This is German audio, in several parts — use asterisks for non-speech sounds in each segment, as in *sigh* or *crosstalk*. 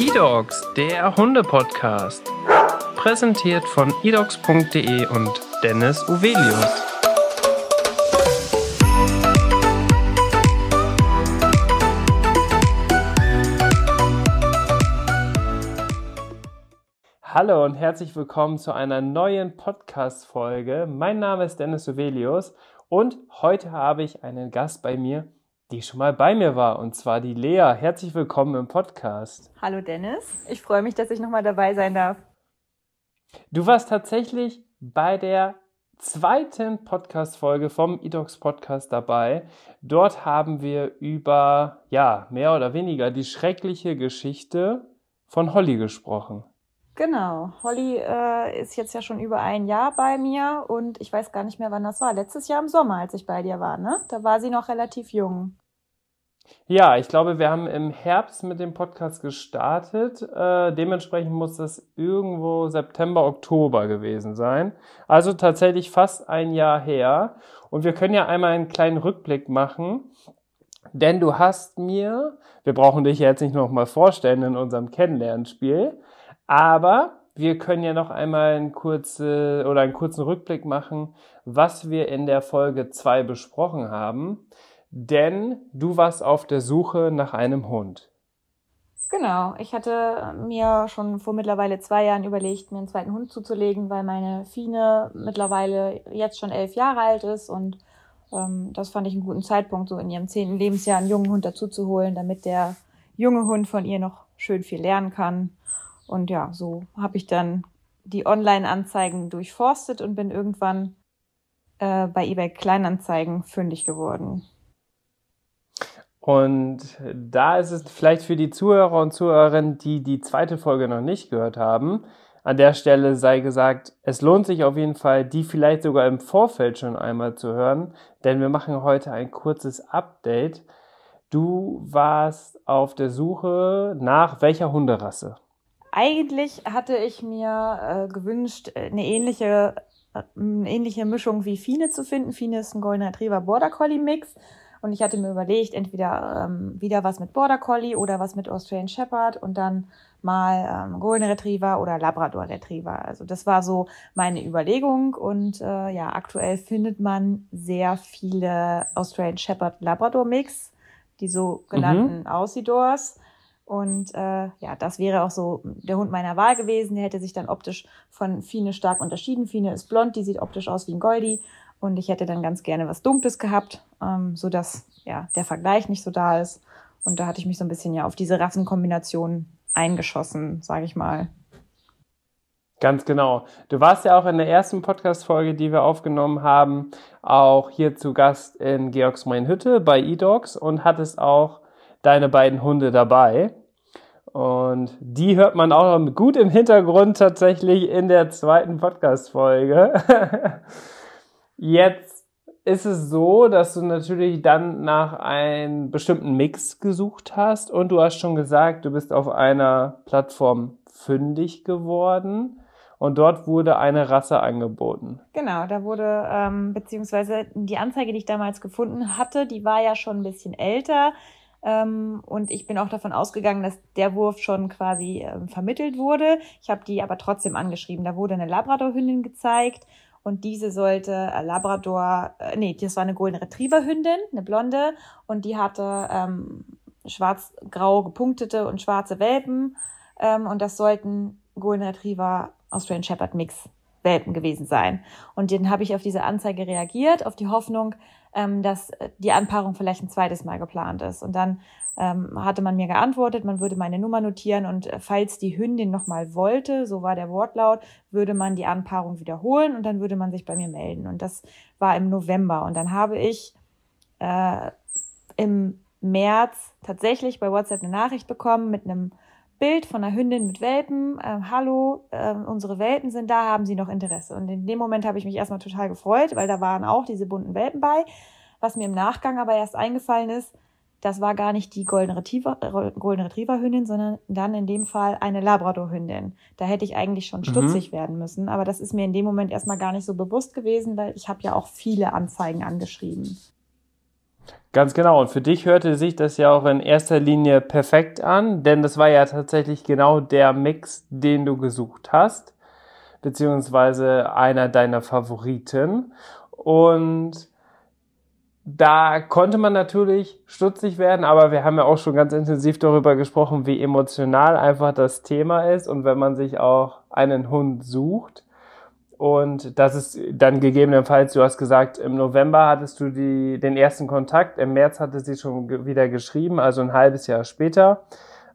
eDogs, der Hunde-Podcast. Präsentiert von edogs.de und Dennis Uvelius. Hallo und herzlich willkommen zu einer neuen Podcast-Folge. Mein Name ist Dennis Uvelius und heute habe ich einen Gast bei mir, die schon mal bei mir war, und zwar die Lea. Herzlich willkommen im Podcast. Hallo Dennis, ich freue mich, dass ich nochmal dabei sein darf. Du warst tatsächlich bei der zweiten Podcast-Folge vom eDocs Podcast dabei. Dort haben wir über, ja, mehr oder weniger die schreckliche Geschichte von Holly gesprochen. Genau. Holly äh, ist jetzt ja schon über ein Jahr bei mir und ich weiß gar nicht mehr, wann das war. Letztes Jahr im Sommer, als ich bei dir war, ne? Da war sie noch relativ jung. Ja, ich glaube, wir haben im Herbst mit dem Podcast gestartet. Äh, dementsprechend muss das irgendwo September, Oktober gewesen sein. Also tatsächlich fast ein Jahr her. Und wir können ja einmal einen kleinen Rückblick machen. Denn du hast mir, wir brauchen dich jetzt nicht nochmal vorstellen in unserem Kennenlernspiel, aber wir können ja noch einmal einen, kurze, oder einen kurzen Rückblick machen, was wir in der Folge 2 besprochen haben. Denn du warst auf der Suche nach einem Hund. Genau, ich hatte mir schon vor mittlerweile zwei Jahren überlegt, mir einen zweiten Hund zuzulegen, weil meine Fine mittlerweile jetzt schon elf Jahre alt ist und ähm, das fand ich einen guten Zeitpunkt, so in ihrem zehnten Lebensjahr einen jungen Hund dazuzuholen, damit der junge Hund von ihr noch schön viel lernen kann und ja, so habe ich dann die Online-Anzeigen durchforstet und bin irgendwann äh, bei eBay Kleinanzeigen fündig geworden. Und da ist es vielleicht für die Zuhörer und Zuhörerinnen, die die zweite Folge noch nicht gehört haben, an der Stelle sei gesagt, es lohnt sich auf jeden Fall, die vielleicht sogar im Vorfeld schon einmal zu hören, denn wir machen heute ein kurzes Update. Du warst auf der Suche nach welcher Hunderasse? Eigentlich hatte ich mir äh, gewünscht, äh, eine ähnliche, äh, eine ähnliche Mischung wie Fine zu finden. Fine ist ein Golden Retriever Border Collie Mix. Und ich hatte mir überlegt, entweder ähm, wieder was mit Border Collie oder was mit Australian Shepherd und dann mal ähm, Golden Retriever oder Labrador Retriever. Also das war so meine Überlegung. Und äh, ja, aktuell findet man sehr viele Australian Shepherd Labrador Mix, die sogenannten mhm. Aussidors. Und äh, ja, das wäre auch so der Hund meiner Wahl gewesen. Der hätte sich dann optisch von Fine stark unterschieden. Fine ist blond, die sieht optisch aus wie ein Goldie. Und ich hätte dann ganz gerne was Dunkles gehabt, ähm, so dass ja der Vergleich nicht so da ist. Und da hatte ich mich so ein bisschen ja auf diese Rassenkombination eingeschossen, sage ich mal. Ganz genau. Du warst ja auch in der ersten Podcast-Folge, die wir aufgenommen haben, auch hier zu Gast in Georgsmain-Hütte bei eDogs und hattest auch deine beiden Hunde dabei. Und die hört man auch noch gut im Hintergrund tatsächlich in der zweiten Podcast-Folge. *laughs* Jetzt ist es so, dass du natürlich dann nach einem bestimmten Mix gesucht hast und du hast schon gesagt, du bist auf einer Plattform fündig geworden und dort wurde eine Rasse angeboten. Genau, da wurde, ähm, beziehungsweise die Anzeige, die ich damals gefunden hatte, die war ja schon ein bisschen älter. Ähm, und ich bin auch davon ausgegangen, dass der Wurf schon quasi ähm, vermittelt wurde. Ich habe die aber trotzdem angeschrieben. Da wurde eine Labrador-Hündin gezeigt und diese sollte äh, Labrador, äh, nee, das war eine Golden Retriever-Hündin, eine blonde und die hatte ähm, schwarz-grau gepunktete und schwarze Welpen ähm, und das sollten Golden Retriever Australian Shepherd Mix Welpen gewesen sein. Und dann habe ich auf diese Anzeige reagiert, auf die Hoffnung, ähm, dass äh, die Anpaarung vielleicht ein zweites Mal geplant ist. Und dann ähm, hatte man mir geantwortet, man würde meine Nummer notieren und äh, falls die Hündin nochmal wollte, so war der Wortlaut, würde man die Anpaarung wiederholen und dann würde man sich bei mir melden. Und das war im November. Und dann habe ich äh, im März tatsächlich bei WhatsApp eine Nachricht bekommen mit einem Bild von einer Hündin mit Welpen. Äh, Hallo, äh, unsere Welpen sind da, haben Sie noch Interesse? Und in dem Moment habe ich mich erstmal total gefreut, weil da waren auch diese bunten Welpen bei. Was mir im Nachgang aber erst eingefallen ist, das war gar nicht die Golden Retriever, äh, Golden Retriever Hündin, sondern dann in dem Fall eine Labrador Hündin. Da hätte ich eigentlich schon mhm. stutzig mhm. werden müssen, aber das ist mir in dem Moment erstmal gar nicht so bewusst gewesen, weil ich habe ja auch viele Anzeigen angeschrieben. Ganz genau. Und für dich hörte sich das ja auch in erster Linie perfekt an, denn das war ja tatsächlich genau der Mix, den du gesucht hast, beziehungsweise einer deiner Favoriten. Und da konnte man natürlich stutzig werden, aber wir haben ja auch schon ganz intensiv darüber gesprochen, wie emotional einfach das Thema ist und wenn man sich auch einen Hund sucht. Und das ist dann gegebenenfalls, du hast gesagt, im November hattest du die, den ersten Kontakt, im März hatte sie schon wieder geschrieben, also ein halbes Jahr später.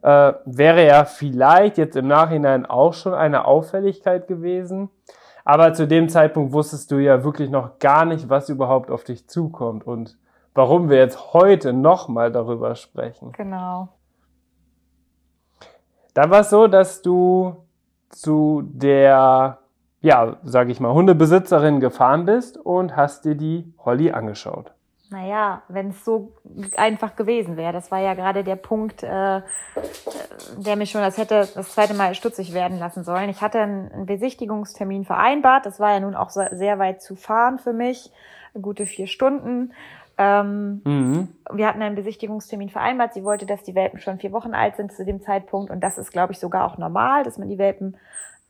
Äh, wäre ja vielleicht jetzt im Nachhinein auch schon eine Auffälligkeit gewesen. Aber zu dem Zeitpunkt wusstest du ja wirklich noch gar nicht, was überhaupt auf dich zukommt und warum wir jetzt heute nochmal darüber sprechen. Genau. Da war es so, dass du zu der, ja, sag ich mal, Hundebesitzerin gefahren bist und hast dir die Holly angeschaut. Naja, wenn es so einfach gewesen wäre. Das war ja gerade der Punkt, äh, der mich schon das hätte das zweite Mal stutzig werden lassen sollen. Ich hatte einen Besichtigungstermin vereinbart. Das war ja nun auch sehr weit zu fahren für mich. Gute vier Stunden. Ähm, mhm. Wir hatten einen Besichtigungstermin vereinbart. Sie wollte, dass die Welpen schon vier Wochen alt sind zu dem Zeitpunkt. Und das ist, glaube ich, sogar auch normal, dass man die Welpen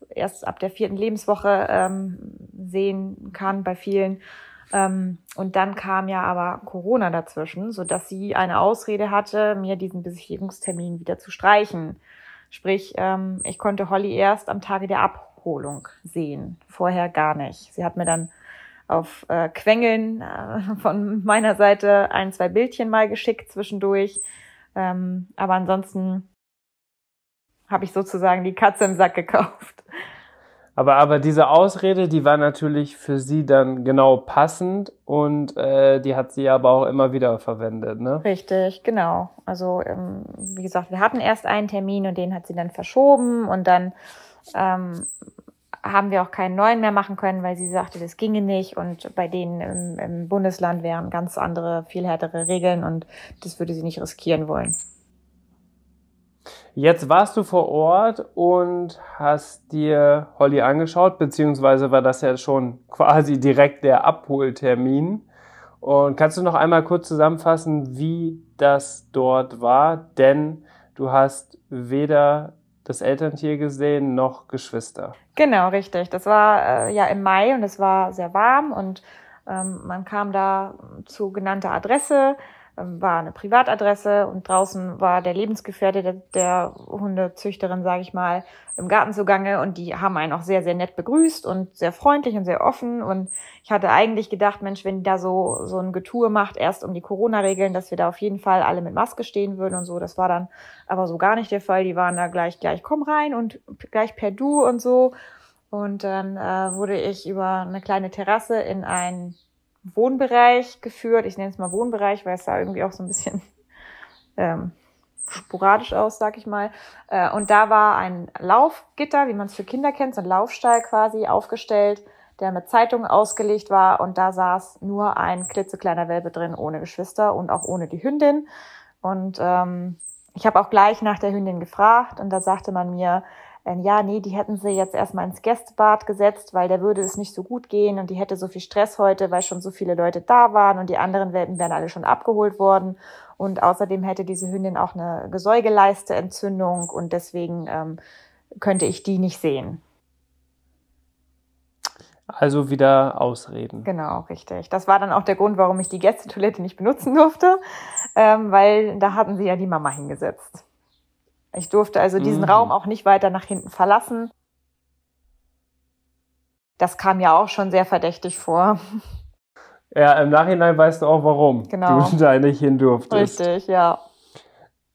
erst ab der vierten Lebenswoche ähm, sehen kann bei vielen. Ähm, und dann kam ja aber Corona dazwischen, so dass sie eine Ausrede hatte, mir diesen Besichtigungstermin wieder zu streichen. Sprich, ähm, ich konnte Holly erst am Tage der Abholung sehen, vorher gar nicht. Sie hat mir dann auf äh, Quengeln äh, von meiner Seite ein, zwei Bildchen mal geschickt zwischendurch. Ähm, aber ansonsten habe ich sozusagen die Katze im Sack gekauft. Aber, aber diese Ausrede, die war natürlich für sie dann genau passend und äh, die hat sie aber auch immer wieder verwendet, ne? Richtig, genau. Also ähm, wie gesagt, wir hatten erst einen Termin und den hat sie dann verschoben und dann ähm, haben wir auch keinen neuen mehr machen können, weil sie sagte, das ginge nicht und bei denen im, im Bundesland wären ganz andere, viel härtere Regeln und das würde sie nicht riskieren wollen. Jetzt warst du vor Ort und hast dir Holly angeschaut, beziehungsweise war das ja schon quasi direkt der Abholtermin. Und kannst du noch einmal kurz zusammenfassen, wie das dort war? Denn du hast weder das Elterntier gesehen noch Geschwister. Genau, richtig. Das war äh, ja im Mai und es war sehr warm und ähm, man kam da zu genannter Adresse war eine Privatadresse und draußen war der Lebensgefährte der, der Hundezüchterin, sage ich mal, im Garten zugange. Und die haben einen auch sehr, sehr nett begrüßt und sehr freundlich und sehr offen. Und ich hatte eigentlich gedacht, Mensch, wenn die da so, so ein Getue macht, erst um die Corona-Regeln, dass wir da auf jeden Fall alle mit Maske stehen würden und so, das war dann aber so gar nicht der Fall, die waren da gleich, gleich komm rein und gleich per Du und so. Und dann äh, wurde ich über eine kleine Terrasse in ein Wohnbereich geführt. Ich nenne es mal Wohnbereich, weil es sah irgendwie auch so ein bisschen ähm, sporadisch aus, sag ich mal. Äh, und da war ein Laufgitter, wie man es für Kinder kennt, so ein Laufstall quasi aufgestellt, der mit Zeitungen ausgelegt war. Und da saß nur ein klitzekleiner Welpe drin, ohne Geschwister und auch ohne die Hündin. Und ähm, ich habe auch gleich nach der Hündin gefragt und da sagte man mir, ähm, ja, nee, die hätten sie jetzt erstmal ins Gästebad gesetzt, weil der würde es nicht so gut gehen und die hätte so viel Stress heute, weil schon so viele Leute da waren und die anderen Welpen wären alle schon abgeholt worden. Und außerdem hätte diese Hündin auch eine Gesäugeleisteentzündung und deswegen ähm, könnte ich die nicht sehen. Also wieder Ausreden. Genau, richtig. Das war dann auch der Grund, warum ich die Gästetoilette nicht benutzen durfte, ähm, weil da hatten sie ja die Mama hingesetzt. Ich durfte also diesen mhm. Raum auch nicht weiter nach hinten verlassen. Das kam ja auch schon sehr verdächtig vor. *laughs* Ja, im Nachhinein weißt du auch, warum genau. du *laughs* da nicht hin durftest. Richtig, ja.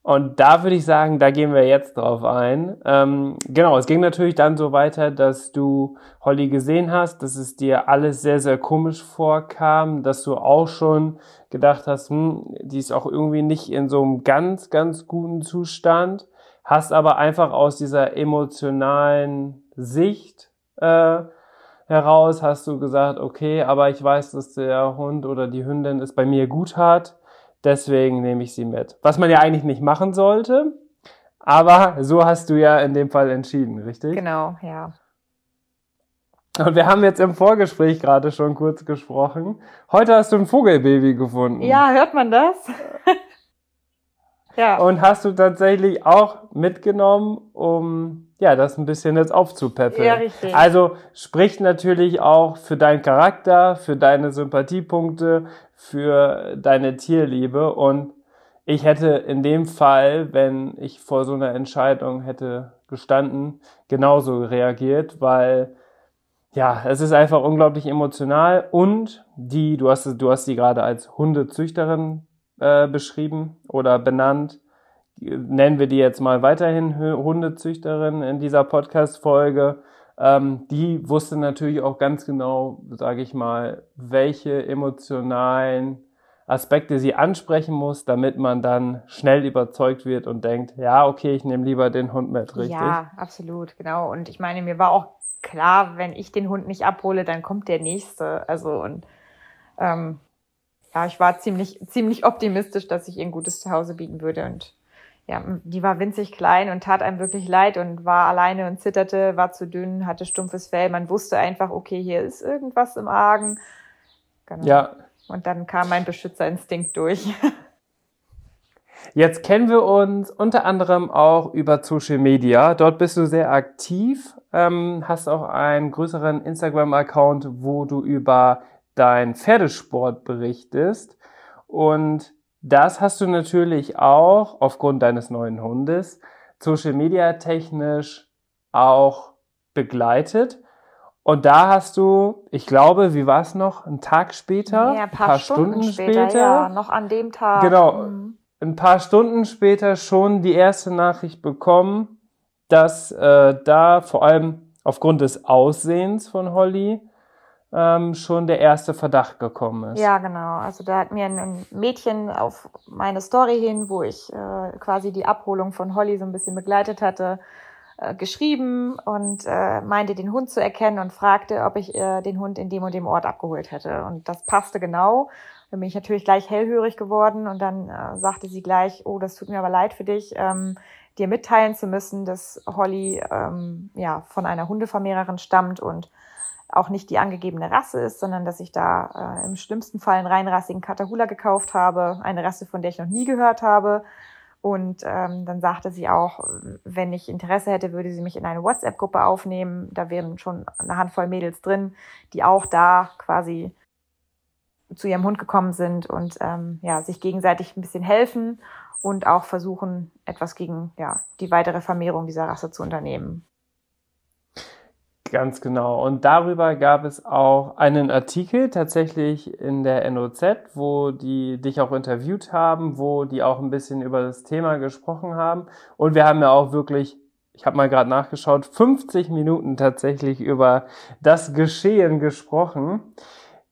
Und da würde ich sagen, da gehen wir jetzt drauf ein. Ähm, genau, es ging natürlich dann so weiter, dass du Holly gesehen hast, dass es dir alles sehr, sehr komisch vorkam, dass du auch schon gedacht hast, hm, die ist auch irgendwie nicht in so einem ganz, ganz guten Zustand hast aber einfach aus dieser emotionalen Sicht äh, heraus hast du gesagt, okay, aber ich weiß, dass der Hund oder die Hündin es bei mir gut hat, deswegen nehme ich sie mit. Was man ja eigentlich nicht machen sollte, aber so hast du ja in dem Fall entschieden, richtig? Genau, ja. Und wir haben jetzt im Vorgespräch gerade schon kurz gesprochen. Heute hast du ein Vogelbaby gefunden. Ja, hört man das? *laughs* ja. Und hast du tatsächlich auch mitgenommen, um ja, das ein bisschen jetzt aufzupäppeln. Ja, richtig. Also spricht natürlich auch für deinen Charakter, für deine Sympathiepunkte, für deine Tierliebe und ich hätte in dem Fall, wenn ich vor so einer Entscheidung hätte gestanden, genauso reagiert, weil ja, es ist einfach unglaublich emotional und die, du hast, du hast sie gerade als Hundezüchterin äh, beschrieben oder benannt. Nennen wir die jetzt mal weiterhin Hundezüchterin in dieser Podcast-Folge. Ähm, die wusste natürlich auch ganz genau, sage ich mal, welche emotionalen Aspekte sie ansprechen muss, damit man dann schnell überzeugt wird und denkt, ja, okay, ich nehme lieber den Hund mit, richtig? Ja, absolut, genau. Und ich meine, mir war auch klar, wenn ich den Hund nicht abhole, dann kommt der nächste. Also und ähm, ja, ich war ziemlich, ziemlich optimistisch, dass ich ihr ein gutes Zuhause bieten würde. Und ja, die war winzig klein und tat einem wirklich leid und war alleine und zitterte, war zu dünn, hatte stumpfes Fell. Man wusste einfach, okay, hier ist irgendwas im Argen. Genau. Ja, und dann kam mein Beschützerinstinkt durch. *laughs* Jetzt kennen wir uns unter anderem auch über Social Media. Dort bist du sehr aktiv, ähm, hast auch einen größeren Instagram-Account, wo du über dein Pferdesport berichtest. Und das hast du natürlich auch aufgrund deines neuen Hundes Social Media technisch auch begleitet. Und da hast du, ich glaube, wie war es noch, einen Tag später? Ja, ein paar, paar Stunden, Stunden, später, später, ja, noch an dem Tag. Genau, mhm. ein paar Stunden später schon die erste Nachricht bekommen, dass äh, da vor allem aufgrund des Aussehens von Holly ähm, schon der erste Verdacht gekommen ist. Ja, genau. Also da hat mir ein Mädchen auf meine Story hin, wo ich äh, quasi die Abholung von Holly so ein bisschen begleitet hatte, äh, geschrieben und äh, meinte, den Hund zu erkennen und fragte, ob ich äh, den Hund in dem und dem Ort abgeholt hätte. Und das passte genau. Dann bin ich natürlich gleich hellhörig geworden und dann äh, sagte sie gleich, oh, das tut mir aber leid für dich, ähm, dir mitteilen zu müssen, dass Holly ähm, ja von einer Hundevermehrerin stammt und auch nicht die angegebene Rasse ist, sondern dass ich da äh, im schlimmsten Fall einen reinrassigen Katahula gekauft habe, eine Rasse, von der ich noch nie gehört habe und ähm, dann sagte sie auch, wenn ich Interesse hätte, würde sie mich in eine WhatsApp-Gruppe aufnehmen. Da wären schon eine Handvoll Mädels drin, die auch da quasi zu ihrem Hund gekommen sind und ähm, ja, sich gegenseitig ein bisschen helfen und auch versuchen, etwas gegen ja, die weitere Vermehrung dieser Rasse zu unternehmen. Ganz genau. Und darüber gab es auch einen Artikel tatsächlich in der NOZ, wo die dich auch interviewt haben, wo die auch ein bisschen über das Thema gesprochen haben. Und wir haben ja auch wirklich, ich habe mal gerade nachgeschaut, 50 Minuten tatsächlich über das Geschehen gesprochen.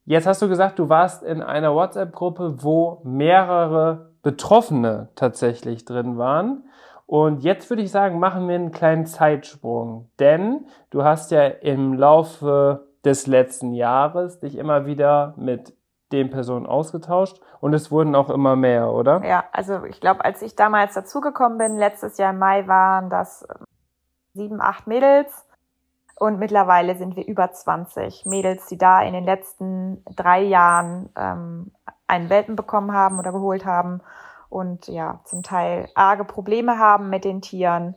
Jetzt hast du gesagt, du warst in einer WhatsApp-Gruppe, wo mehrere Betroffene tatsächlich drin waren. Und jetzt würde ich sagen, machen wir einen kleinen Zeitsprung, denn du hast ja im Laufe des letzten Jahres dich immer wieder mit den Personen ausgetauscht. Und es wurden auch immer mehr, oder? Ja, also ich glaube, als ich damals dazugekommen bin, letztes Jahr im Mai waren das ähm, sieben, acht Mädels. Und mittlerweile sind wir über 20 Mädels, die da in den letzten drei Jahren ähm, einen Welpen bekommen haben oder geholt haben und ja, zum Teil arge Probleme haben mit den Tieren.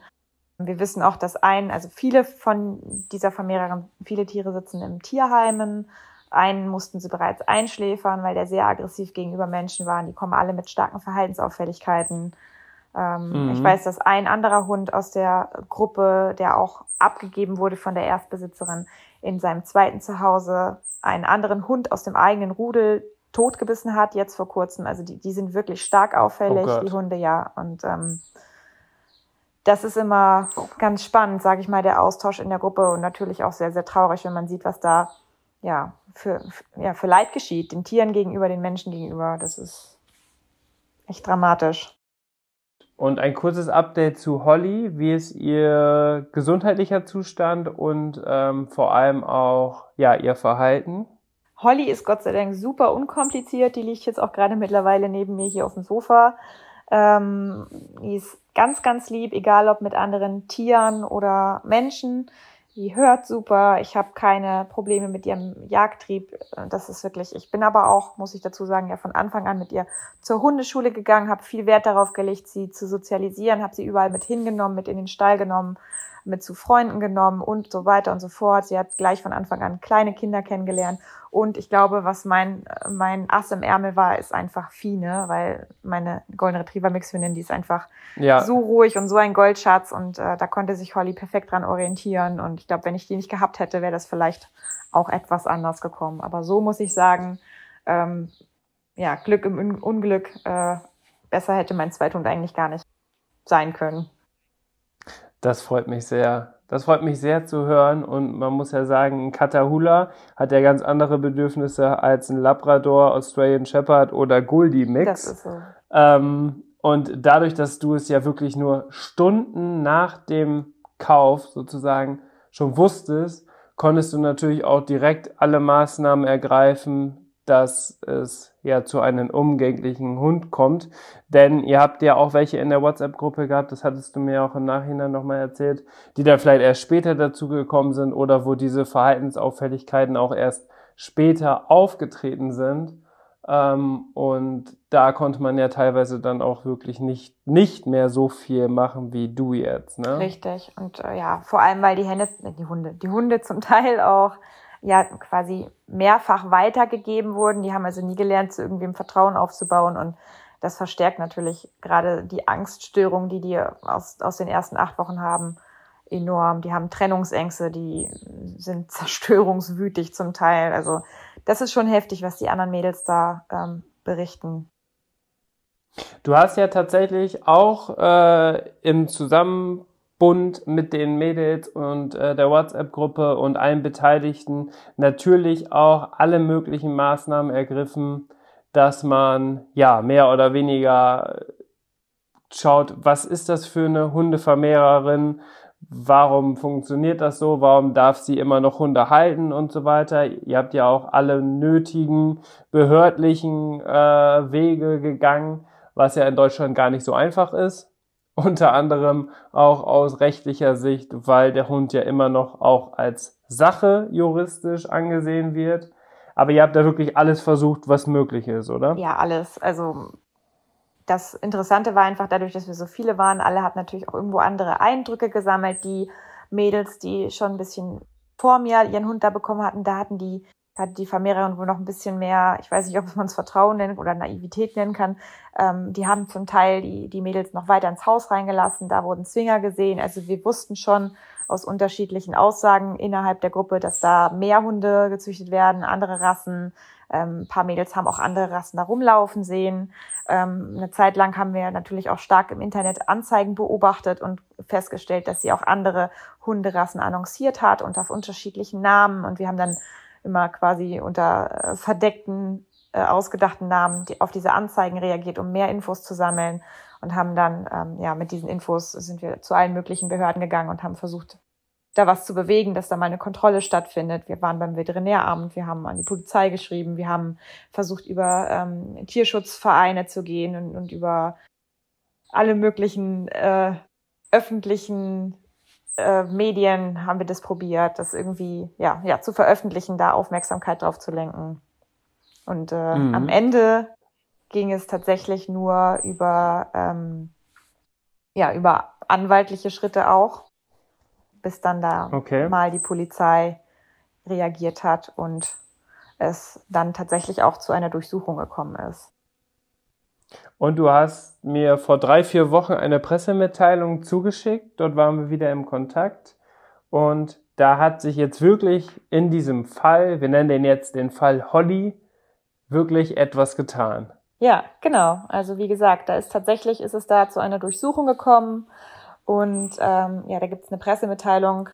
Wir wissen auch, dass ein, also viele von dieser Vermehrerin, viele Tiere sitzen im Tierheimen. Einen mussten sie bereits einschläfern, weil der sehr aggressiv gegenüber Menschen war. Die kommen alle mit starken Verhaltensauffälligkeiten. Ähm, mhm. Ich weiß, dass ein anderer Hund aus der Gruppe, der auch abgegeben wurde von der Erstbesitzerin, in seinem zweiten Zuhause einen anderen Hund aus dem eigenen Rudel totgebissen hat, jetzt vor kurzem. Also die, die sind wirklich stark auffällig, oh die Hunde, ja. Und ähm, das ist immer ganz spannend, sage ich mal, der Austausch in der Gruppe und natürlich auch sehr, sehr traurig, wenn man sieht, was da ja für, ja, für Leid geschieht, den Tieren gegenüber, den Menschen gegenüber. Das ist echt dramatisch. Und ein kurzes Update zu Holly. Wie ist ihr gesundheitlicher Zustand und ähm, vor allem auch ja, ihr Verhalten? Holly ist Gott sei Dank super unkompliziert. Die liegt jetzt auch gerade mittlerweile neben mir hier auf dem Sofa. Ähm, die ist ganz, ganz lieb, egal ob mit anderen Tieren oder Menschen. die hört super, ich habe keine Probleme mit ihrem Jagdtrieb. Das ist wirklich, ich bin aber auch, muss ich dazu sagen, ja von Anfang an mit ihr zur Hundeschule gegangen, habe viel Wert darauf gelegt, sie zu sozialisieren, habe sie überall mit hingenommen, mit in den Stall genommen, mit zu Freunden genommen und so weiter und so fort. Sie hat gleich von Anfang an kleine Kinder kennengelernt. Und ich glaube, was mein, mein Ass im Ärmel war, ist einfach Fine, weil meine Golden Retriever Mixhündin, die ist einfach ja. so ruhig und so ein Goldschatz und äh, da konnte sich Holly perfekt dran orientieren. Und ich glaube, wenn ich die nicht gehabt hätte, wäre das vielleicht auch etwas anders gekommen. Aber so muss ich sagen, ähm, ja, Glück im Unglück, äh, besser hätte mein Zweithund eigentlich gar nicht sein können. Das freut mich sehr. Das freut mich sehr zu hören und man muss ja sagen, ein Catahoula hat ja ganz andere Bedürfnisse als ein Labrador, Australian Shepherd oder Goldie Mix. Das ist so. Ähm, und dadurch, dass du es ja wirklich nur Stunden nach dem Kauf sozusagen schon wusstest, konntest du natürlich auch direkt alle Maßnahmen ergreifen, dass es ja zu einem umgänglichen Hund kommt. Denn ihr habt ja auch welche in der WhatsApp-Gruppe gehabt, das hattest du mir auch im Nachhinein nochmal erzählt, die dann vielleicht erst später dazugekommen sind oder wo diese Verhaltensauffälligkeiten auch erst später aufgetreten sind. Ähm, und da konnte man ja teilweise dann auch wirklich nicht, nicht mehr so viel machen wie du jetzt. Ne? Richtig. Und äh, ja, vor allem, weil die Hände, die Hunde, die Hunde zum Teil auch ja quasi mehrfach weitergegeben wurden. Die haben also nie gelernt, zu irgendwem Vertrauen aufzubauen und das verstärkt natürlich gerade die Angststörung, die die aus, aus den ersten acht Wochen haben, enorm. Die haben Trennungsängste, die sind zerstörungswütig zum Teil. Also das ist schon heftig, was die anderen Mädels da ähm, berichten. Du hast ja tatsächlich auch äh, im Zusammenhang Bund mit den Mädels und äh, der WhatsApp-Gruppe und allen Beteiligten natürlich auch alle möglichen Maßnahmen ergriffen, dass man ja mehr oder weniger schaut, was ist das für eine Hundevermehrerin, warum funktioniert das so, warum darf sie immer noch Hunde halten und so weiter. Ihr habt ja auch alle nötigen behördlichen äh, Wege gegangen, was ja in Deutschland gar nicht so einfach ist. Unter anderem auch aus rechtlicher Sicht, weil der Hund ja immer noch auch als Sache juristisch angesehen wird. Aber ihr habt da wirklich alles versucht, was möglich ist, oder? Ja, alles. Also das Interessante war einfach dadurch, dass wir so viele waren, alle hatten natürlich auch irgendwo andere Eindrücke gesammelt. Die Mädels, die schon ein bisschen vor mir ihren Hund da bekommen hatten, da hatten die hat die Vermehrerin wohl noch ein bisschen mehr, ich weiß nicht, ob man es Vertrauen nennen oder Naivität nennen kann. Ähm, die haben zum Teil die, die Mädels noch weiter ins Haus reingelassen, da wurden Zwinger gesehen. Also wir wussten schon aus unterschiedlichen Aussagen innerhalb der Gruppe, dass da mehr Hunde gezüchtet werden, andere Rassen. Ähm, ein paar Mädels haben auch andere Rassen da rumlaufen sehen. Ähm, eine Zeit lang haben wir natürlich auch stark im Internet Anzeigen beobachtet und festgestellt, dass sie auch andere Hunderassen annonciert hat und auf unterschiedlichen Namen. Und wir haben dann immer quasi unter äh, verdeckten, äh, ausgedachten Namen die, auf diese Anzeigen reagiert, um mehr Infos zu sammeln und haben dann, ähm, ja, mit diesen Infos sind wir zu allen möglichen Behörden gegangen und haben versucht, da was zu bewegen, dass da mal eine Kontrolle stattfindet. Wir waren beim Veterinäramt, wir haben an die Polizei geschrieben, wir haben versucht, über ähm, Tierschutzvereine zu gehen und, und über alle möglichen äh, öffentlichen äh, Medien haben wir das probiert, das irgendwie ja, ja zu veröffentlichen, da Aufmerksamkeit drauf zu lenken. Und äh, mhm. am Ende ging es tatsächlich nur über ähm, ja über anwaltliche Schritte auch, bis dann da okay. mal die Polizei reagiert hat und es dann tatsächlich auch zu einer Durchsuchung gekommen ist. Und du hast mir vor drei, vier Wochen eine Pressemitteilung zugeschickt. Dort waren wir wieder im Kontakt. Und da hat sich jetzt wirklich in diesem Fall, wir nennen den jetzt den Fall Holly, wirklich etwas getan. Ja, genau. Also wie gesagt, da ist tatsächlich ist es da zu einer Durchsuchung gekommen und ähm, ja, da gibt es eine Pressemitteilung,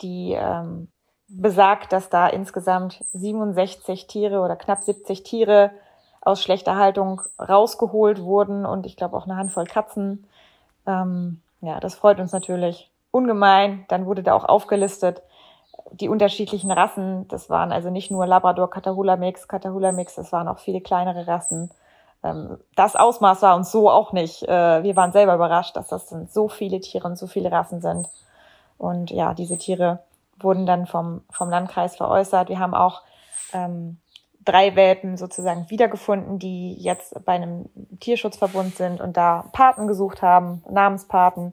die ähm, besagt, dass da insgesamt 67 Tiere oder knapp 70 Tiere aus schlechter Haltung rausgeholt wurden und ich glaube auch eine Handvoll Katzen. Ähm, ja, das freut uns natürlich ungemein. Dann wurde da auch aufgelistet die unterschiedlichen Rassen. Das waren also nicht nur Labrador, Catahoula Mix, Catahoula Mix, das waren auch viele kleinere Rassen. Ähm, das Ausmaß war uns so auch nicht. Äh, wir waren selber überrascht, dass das so viele Tiere und so viele Rassen sind. Und ja, diese Tiere wurden dann vom, vom Landkreis veräußert. Wir haben auch ähm, drei Welpen sozusagen wiedergefunden, die jetzt bei einem Tierschutzverbund sind und da Paten gesucht haben, Namenspaten.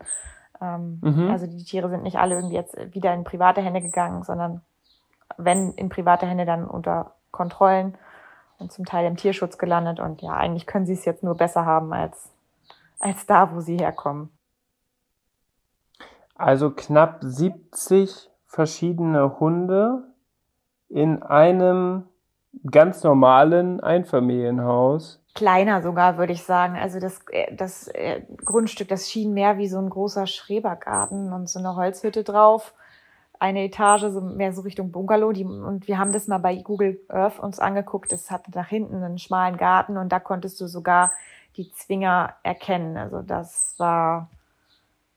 Ähm, mhm. Also die Tiere sind nicht alle irgendwie jetzt wieder in private Hände gegangen, sondern wenn in private Hände dann unter Kontrollen und zum Teil im Tierschutz gelandet. Und ja, eigentlich können sie es jetzt nur besser haben als, als da, wo sie herkommen. Also knapp 70 verschiedene Hunde in einem ganz normalen Einfamilienhaus. Kleiner sogar, würde ich sagen. Also das, äh, das äh, Grundstück, das schien mehr wie so ein großer Schrebergarten und so eine Holzhütte drauf. Eine Etage, so mehr so Richtung Bungalow. Die, und wir haben das mal bei Google Earth uns angeguckt. Es hatte nach hinten einen schmalen Garten und da konntest du sogar die Zwinger erkennen. Also das war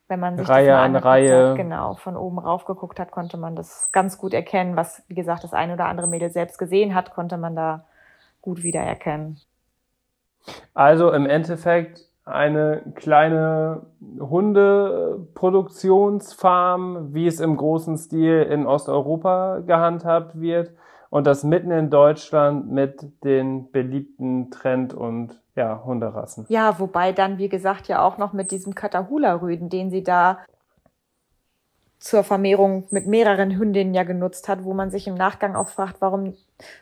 wenn man sich Reihe an Reihe. Hat, genau, von oben rauf geguckt hat, konnte man das ganz gut erkennen. Was, wie gesagt, das eine oder andere Mädel selbst gesehen hat, konnte man da gut wiedererkennen. Also im Endeffekt eine kleine Hundeproduktionsfarm, wie es im großen Stil in Osteuropa gehandhabt wird und das mitten in Deutschland mit den beliebten Trend- und ja, Hunderassen. Ja, wobei dann, wie gesagt, ja auch noch mit diesem Catahoula-Rüden, den sie da zur Vermehrung mit mehreren Hündinnen ja genutzt hat, wo man sich im Nachgang auch fragt, warum,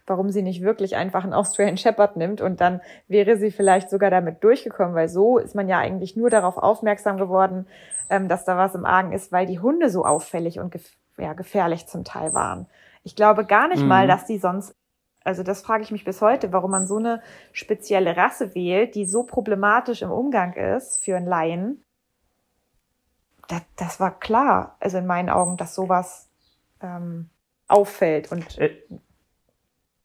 warum sie nicht wirklich einfach einen Australian Shepherd nimmt und dann wäre sie vielleicht sogar damit durchgekommen, weil so ist man ja eigentlich nur darauf aufmerksam geworden, ähm, dass da was im Argen ist, weil die Hunde so auffällig und gef ja, gefährlich zum Teil waren. Ich glaube gar nicht mhm. mal, dass die sonst also das frage ich mich bis heute, warum man so eine spezielle Rasse wählt, die so problematisch im Umgang ist für einen Laien. Das, das war klar, also in meinen Augen, dass sowas ähm, auffällt. Und äh,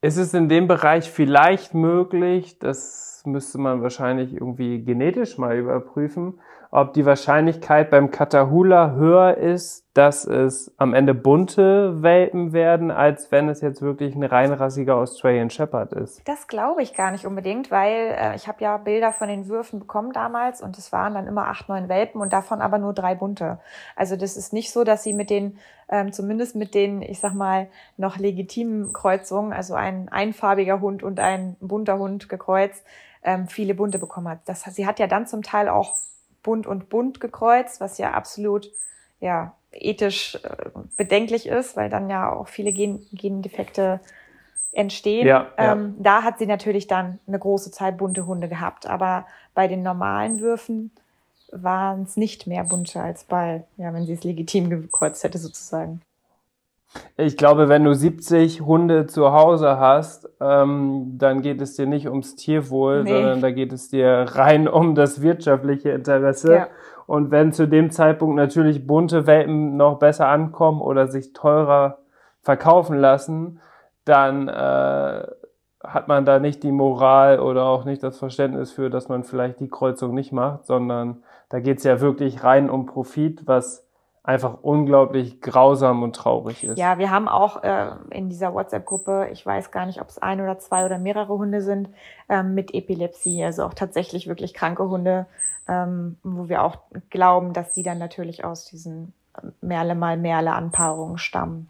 ist es in dem Bereich vielleicht möglich, das müsste man wahrscheinlich irgendwie genetisch mal überprüfen, ob die Wahrscheinlichkeit beim Catahoula höher ist, dass es am Ende bunte Welpen werden, als wenn es jetzt wirklich ein reinrassiger Australian Shepherd ist. Das glaube ich gar nicht unbedingt, weil äh, ich habe ja Bilder von den Würfen bekommen damals und es waren dann immer acht, neun Welpen und davon aber nur drei bunte. Also das ist nicht so, dass sie mit den, ähm, zumindest mit den, ich sag mal, noch legitimen Kreuzungen, also ein einfarbiger Hund und ein bunter Hund gekreuzt, ähm, viele bunte bekommen hat. Das, sie hat ja dann zum Teil auch bunt und bunt gekreuzt, was ja absolut ja ethisch äh, bedenklich ist, weil dann ja auch viele Gen Gendefekte entstehen. Ja, ja. Ähm, da hat sie natürlich dann eine große Zeit bunte Hunde gehabt, aber bei den normalen Würfen waren es nicht mehr bunte als bei, ja, wenn sie es legitim gekreuzt hätte sozusagen. Ich glaube, wenn du 70 Hunde zu Hause hast, ähm, dann geht es dir nicht ums Tierwohl, nee. sondern da geht es dir rein *laughs* um das wirtschaftliche Interesse. Ja. Und wenn zu dem Zeitpunkt natürlich bunte Welpen noch besser ankommen oder sich teurer verkaufen lassen, dann äh, hat man da nicht die Moral oder auch nicht das Verständnis für, dass man vielleicht die Kreuzung nicht macht, sondern da geht's ja wirklich rein um Profit, was einfach unglaublich grausam und traurig ist. Ja, wir haben auch äh, in dieser WhatsApp-Gruppe, ich weiß gar nicht, ob es ein oder zwei oder mehrere Hunde sind, ähm, mit Epilepsie, also auch tatsächlich wirklich kranke Hunde, ähm, wo wir auch glauben, dass die dann natürlich aus diesen Merle mal Merle Anpaarungen stammen.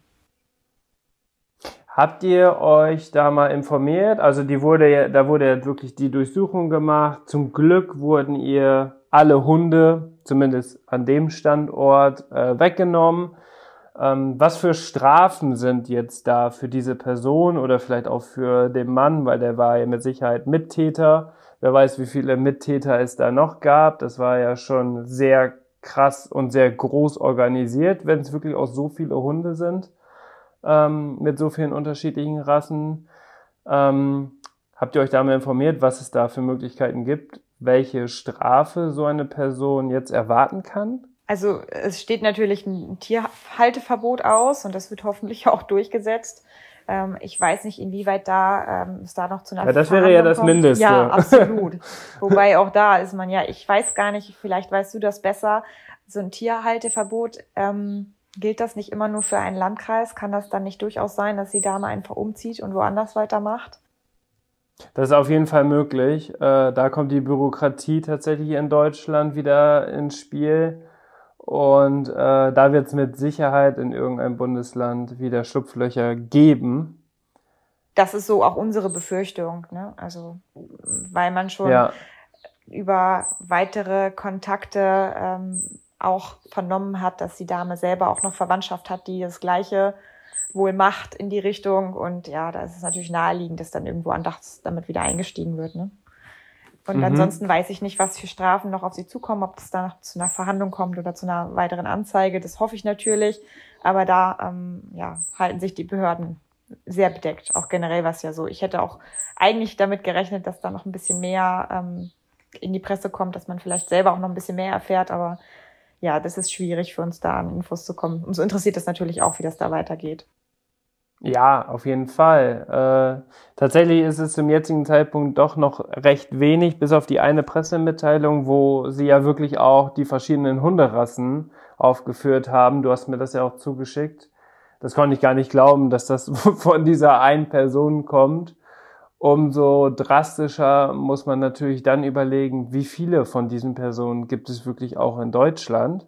Habt ihr euch da mal informiert? Also die wurde ja, da wurde ja wirklich die Durchsuchung gemacht. Zum Glück wurden ihr alle Hunde, zumindest an dem Standort, äh, weggenommen. Ähm, was für Strafen sind jetzt da für diese Person oder vielleicht auch für den Mann, weil der war ja mit Sicherheit Mittäter. Wer weiß, wie viele Mittäter es da noch gab. Das war ja schon sehr krass und sehr groß organisiert, wenn es wirklich auch so viele Hunde sind ähm, mit so vielen unterschiedlichen Rassen. Ähm, habt ihr euch da mal informiert, was es da für Möglichkeiten gibt, welche Strafe so eine Person jetzt erwarten kann? Also es steht natürlich ein Tierhalteverbot aus und das wird hoffentlich auch durchgesetzt. Ähm, ich weiß nicht, inwieweit da ähm, es da noch zu einer Ja, das wäre ja das kommt. Mindeste. Ja, *laughs* absolut. Wobei auch da ist man ja, ich weiß gar nicht, vielleicht weißt du das besser, so ein Tierhalteverbot, ähm, gilt das nicht immer nur für einen Landkreis? Kann das dann nicht durchaus sein, dass die Dame einfach umzieht und woanders weitermacht? Das ist auf jeden Fall möglich. Äh, da kommt die Bürokratie tatsächlich in Deutschland wieder ins Spiel. Und äh, da wird es mit Sicherheit in irgendeinem Bundesland wieder Schlupflöcher geben. Das ist so auch unsere Befürchtung. Ne? Also, weil man schon ja. über weitere Kontakte ähm, auch vernommen hat, dass die Dame selber auch noch Verwandtschaft hat, die das Gleiche wohl macht in die Richtung. Und ja, da ist es natürlich naheliegend, dass dann irgendwo andachts damit wieder eingestiegen wird. Ne? Und mhm. ansonsten weiß ich nicht, was für Strafen noch auf sie zukommen, ob es da zu einer Verhandlung kommt oder zu einer weiteren Anzeige. Das hoffe ich natürlich. Aber da ähm, ja, halten sich die Behörden sehr bedeckt. Auch generell was ja so. Ich hätte auch eigentlich damit gerechnet, dass da noch ein bisschen mehr ähm, in die Presse kommt, dass man vielleicht selber auch noch ein bisschen mehr erfährt. Aber ja, das ist schwierig für uns da an Infos zu kommen. Uns interessiert das natürlich auch, wie das da weitergeht. Ja, auf jeden Fall. Äh, tatsächlich ist es zum jetzigen Zeitpunkt doch noch recht wenig, bis auf die eine Pressemitteilung, wo sie ja wirklich auch die verschiedenen Hunderassen aufgeführt haben. Du hast mir das ja auch zugeschickt. Das konnte ich gar nicht glauben, dass das *laughs* von dieser einen Person kommt. Umso drastischer muss man natürlich dann überlegen, wie viele von diesen Personen gibt es wirklich auch in Deutschland.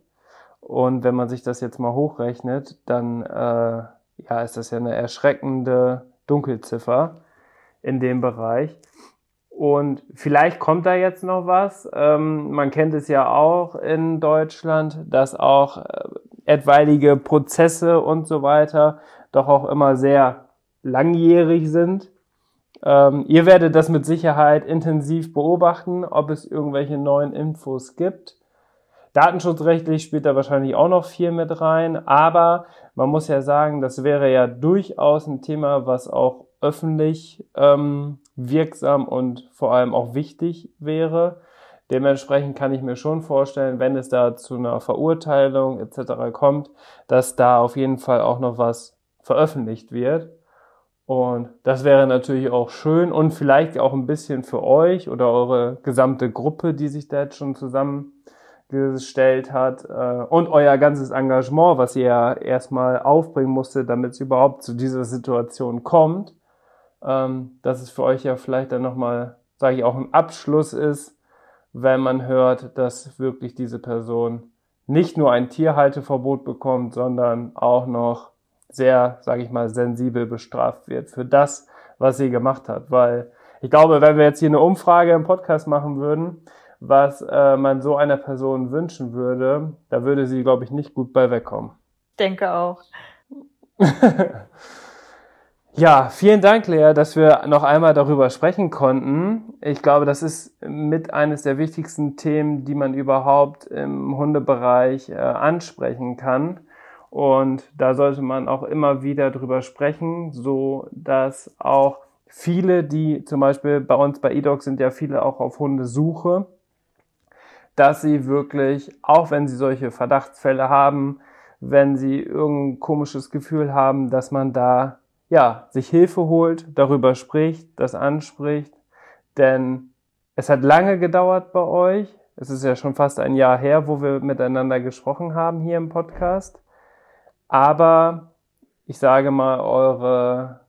Und wenn man sich das jetzt mal hochrechnet, dann äh, ja, ist das ja eine erschreckende Dunkelziffer in dem Bereich. Und vielleicht kommt da jetzt noch was. Ähm, man kennt es ja auch in Deutschland, dass auch äh, etwaige Prozesse und so weiter doch auch immer sehr langjährig sind. Ähm, ihr werdet das mit Sicherheit intensiv beobachten, ob es irgendwelche neuen Infos gibt. Datenschutzrechtlich spielt da wahrscheinlich auch noch viel mit rein, aber man muss ja sagen, das wäre ja durchaus ein Thema, was auch öffentlich ähm, wirksam und vor allem auch wichtig wäre. Dementsprechend kann ich mir schon vorstellen, wenn es da zu einer Verurteilung etc. kommt, dass da auf jeden Fall auch noch was veröffentlicht wird. Und das wäre natürlich auch schön und vielleicht auch ein bisschen für euch oder eure gesamte Gruppe, die sich da jetzt schon zusammengestellt hat äh, und euer ganzes Engagement, was ihr ja erstmal aufbringen musstet, damit es überhaupt zu dieser Situation kommt, ähm, dass es für euch ja vielleicht dann nochmal, sage ich, auch ein Abschluss ist, wenn man hört, dass wirklich diese Person nicht nur ein Tierhalteverbot bekommt, sondern auch noch sehr, sage ich mal, sensibel bestraft wird für das, was sie gemacht hat. Weil ich glaube, wenn wir jetzt hier eine Umfrage im Podcast machen würden, was äh, man so einer Person wünschen würde, da würde sie, glaube ich, nicht gut bei wegkommen. Denke auch. *laughs* ja, vielen Dank, Lea, dass wir noch einmal darüber sprechen konnten. Ich glaube, das ist mit eines der wichtigsten Themen, die man überhaupt im Hundebereich äh, ansprechen kann. Und da sollte man auch immer wieder drüber sprechen, so dass auch viele, die zum Beispiel bei uns bei eDog sind ja viele auch auf Hundesuche, dass sie wirklich, auch wenn sie solche Verdachtsfälle haben, wenn sie irgendein komisches Gefühl haben, dass man da ja sich Hilfe holt, darüber spricht, das anspricht, denn es hat lange gedauert bei euch. Es ist ja schon fast ein Jahr her, wo wir miteinander gesprochen haben hier im Podcast. Aber ich sage mal, eure,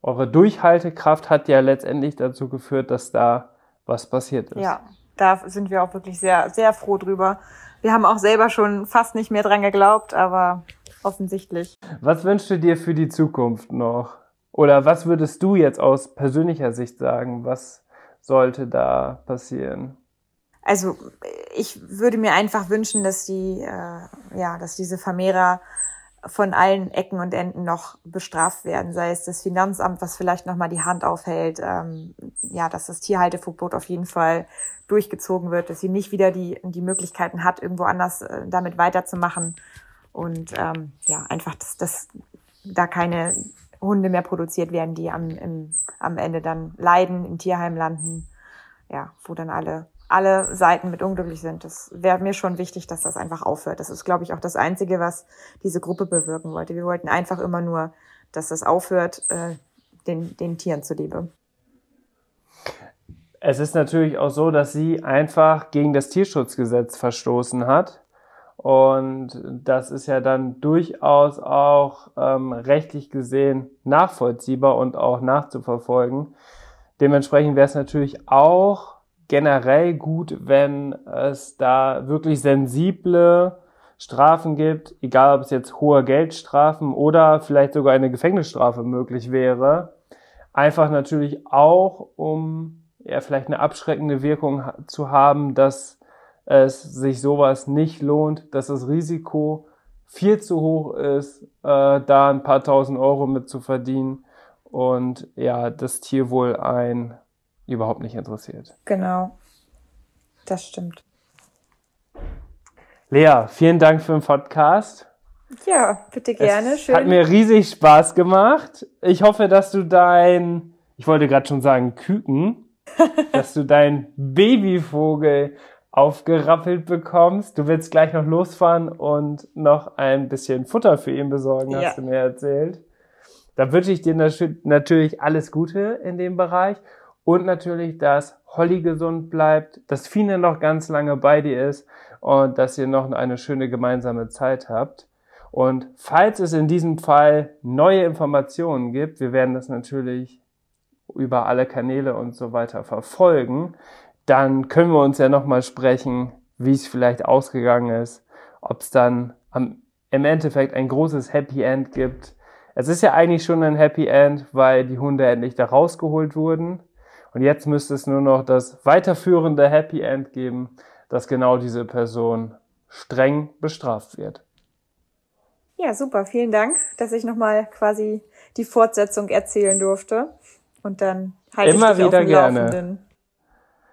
eure Durchhaltekraft hat ja letztendlich dazu geführt, dass da was passiert ist. Ja, da sind wir auch wirklich sehr, sehr froh drüber. Wir haben auch selber schon fast nicht mehr dran geglaubt, aber offensichtlich. Was wünschst du dir für die Zukunft noch? Oder was würdest du jetzt aus persönlicher Sicht sagen? Was sollte da passieren? Also ich würde mir einfach wünschen, dass die, äh, ja, dass diese Vermehrer von allen Ecken und Enden noch bestraft werden, sei es das Finanzamt, was vielleicht nochmal die Hand aufhält, ähm, ja, dass das Tierhalteverbot auf jeden Fall durchgezogen wird, dass sie nicht wieder die, die Möglichkeiten hat, irgendwo anders äh, damit weiterzumachen. Und ähm, ja, einfach, dass, dass da keine Hunde mehr produziert werden, die am, im, am Ende dann leiden, im Tierheim landen, ja, wo dann alle alle Seiten mit unglücklich sind. Das wäre mir schon wichtig, dass das einfach aufhört. Das ist, glaube ich, auch das Einzige, was diese Gruppe bewirken wollte. Wir wollten einfach immer nur, dass das aufhört, äh, den, den Tieren zuliebe. Es ist natürlich auch so, dass sie einfach gegen das Tierschutzgesetz verstoßen hat. Und das ist ja dann durchaus auch ähm, rechtlich gesehen nachvollziehbar und auch nachzuverfolgen. Dementsprechend wäre es natürlich auch generell gut, wenn es da wirklich sensible Strafen gibt, egal ob es jetzt hohe Geldstrafen oder vielleicht sogar eine Gefängnisstrafe möglich wäre. Einfach natürlich auch, um ja vielleicht eine abschreckende Wirkung zu haben, dass es sich sowas nicht lohnt, dass das Risiko viel zu hoch ist, äh, da ein paar tausend Euro mit zu verdienen und ja, das Tierwohl ein überhaupt nicht interessiert. Genau, das stimmt. Lea, vielen Dank für den Podcast. Ja, bitte gerne. Es Schön. Hat mir riesig Spaß gemacht. Ich hoffe, dass du dein, ich wollte gerade schon sagen, Küken, *laughs* dass du dein Babyvogel aufgerappelt bekommst. Du willst gleich noch losfahren und noch ein bisschen Futter für ihn besorgen, ja. hast du mir erzählt. Da wünsche ich dir natürlich alles Gute in dem Bereich und natürlich, dass Holly gesund bleibt, dass Fine noch ganz lange bei dir ist und dass ihr noch eine schöne gemeinsame Zeit habt. Und falls es in diesem Fall neue Informationen gibt, wir werden das natürlich über alle Kanäle und so weiter verfolgen, dann können wir uns ja nochmal sprechen, wie es vielleicht ausgegangen ist, ob es dann am, im Endeffekt ein großes Happy End gibt. Es ist ja eigentlich schon ein Happy End, weil die Hunde endlich da rausgeholt wurden. Und jetzt müsste es nur noch das weiterführende Happy End geben, dass genau diese Person streng bestraft wird. Ja, super. Vielen Dank, dass ich nochmal quasi die Fortsetzung erzählen durfte. Und dann halte Immer ich dich wieder auf dem gerne. Laufenden.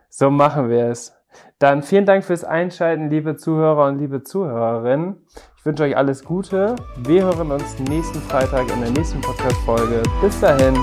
So machen wir es. Dann vielen Dank fürs Einschalten, liebe Zuhörer und liebe Zuhörerinnen. Ich wünsche euch alles Gute. Wir hören uns nächsten Freitag in der nächsten Podcast-Folge. Bis dahin.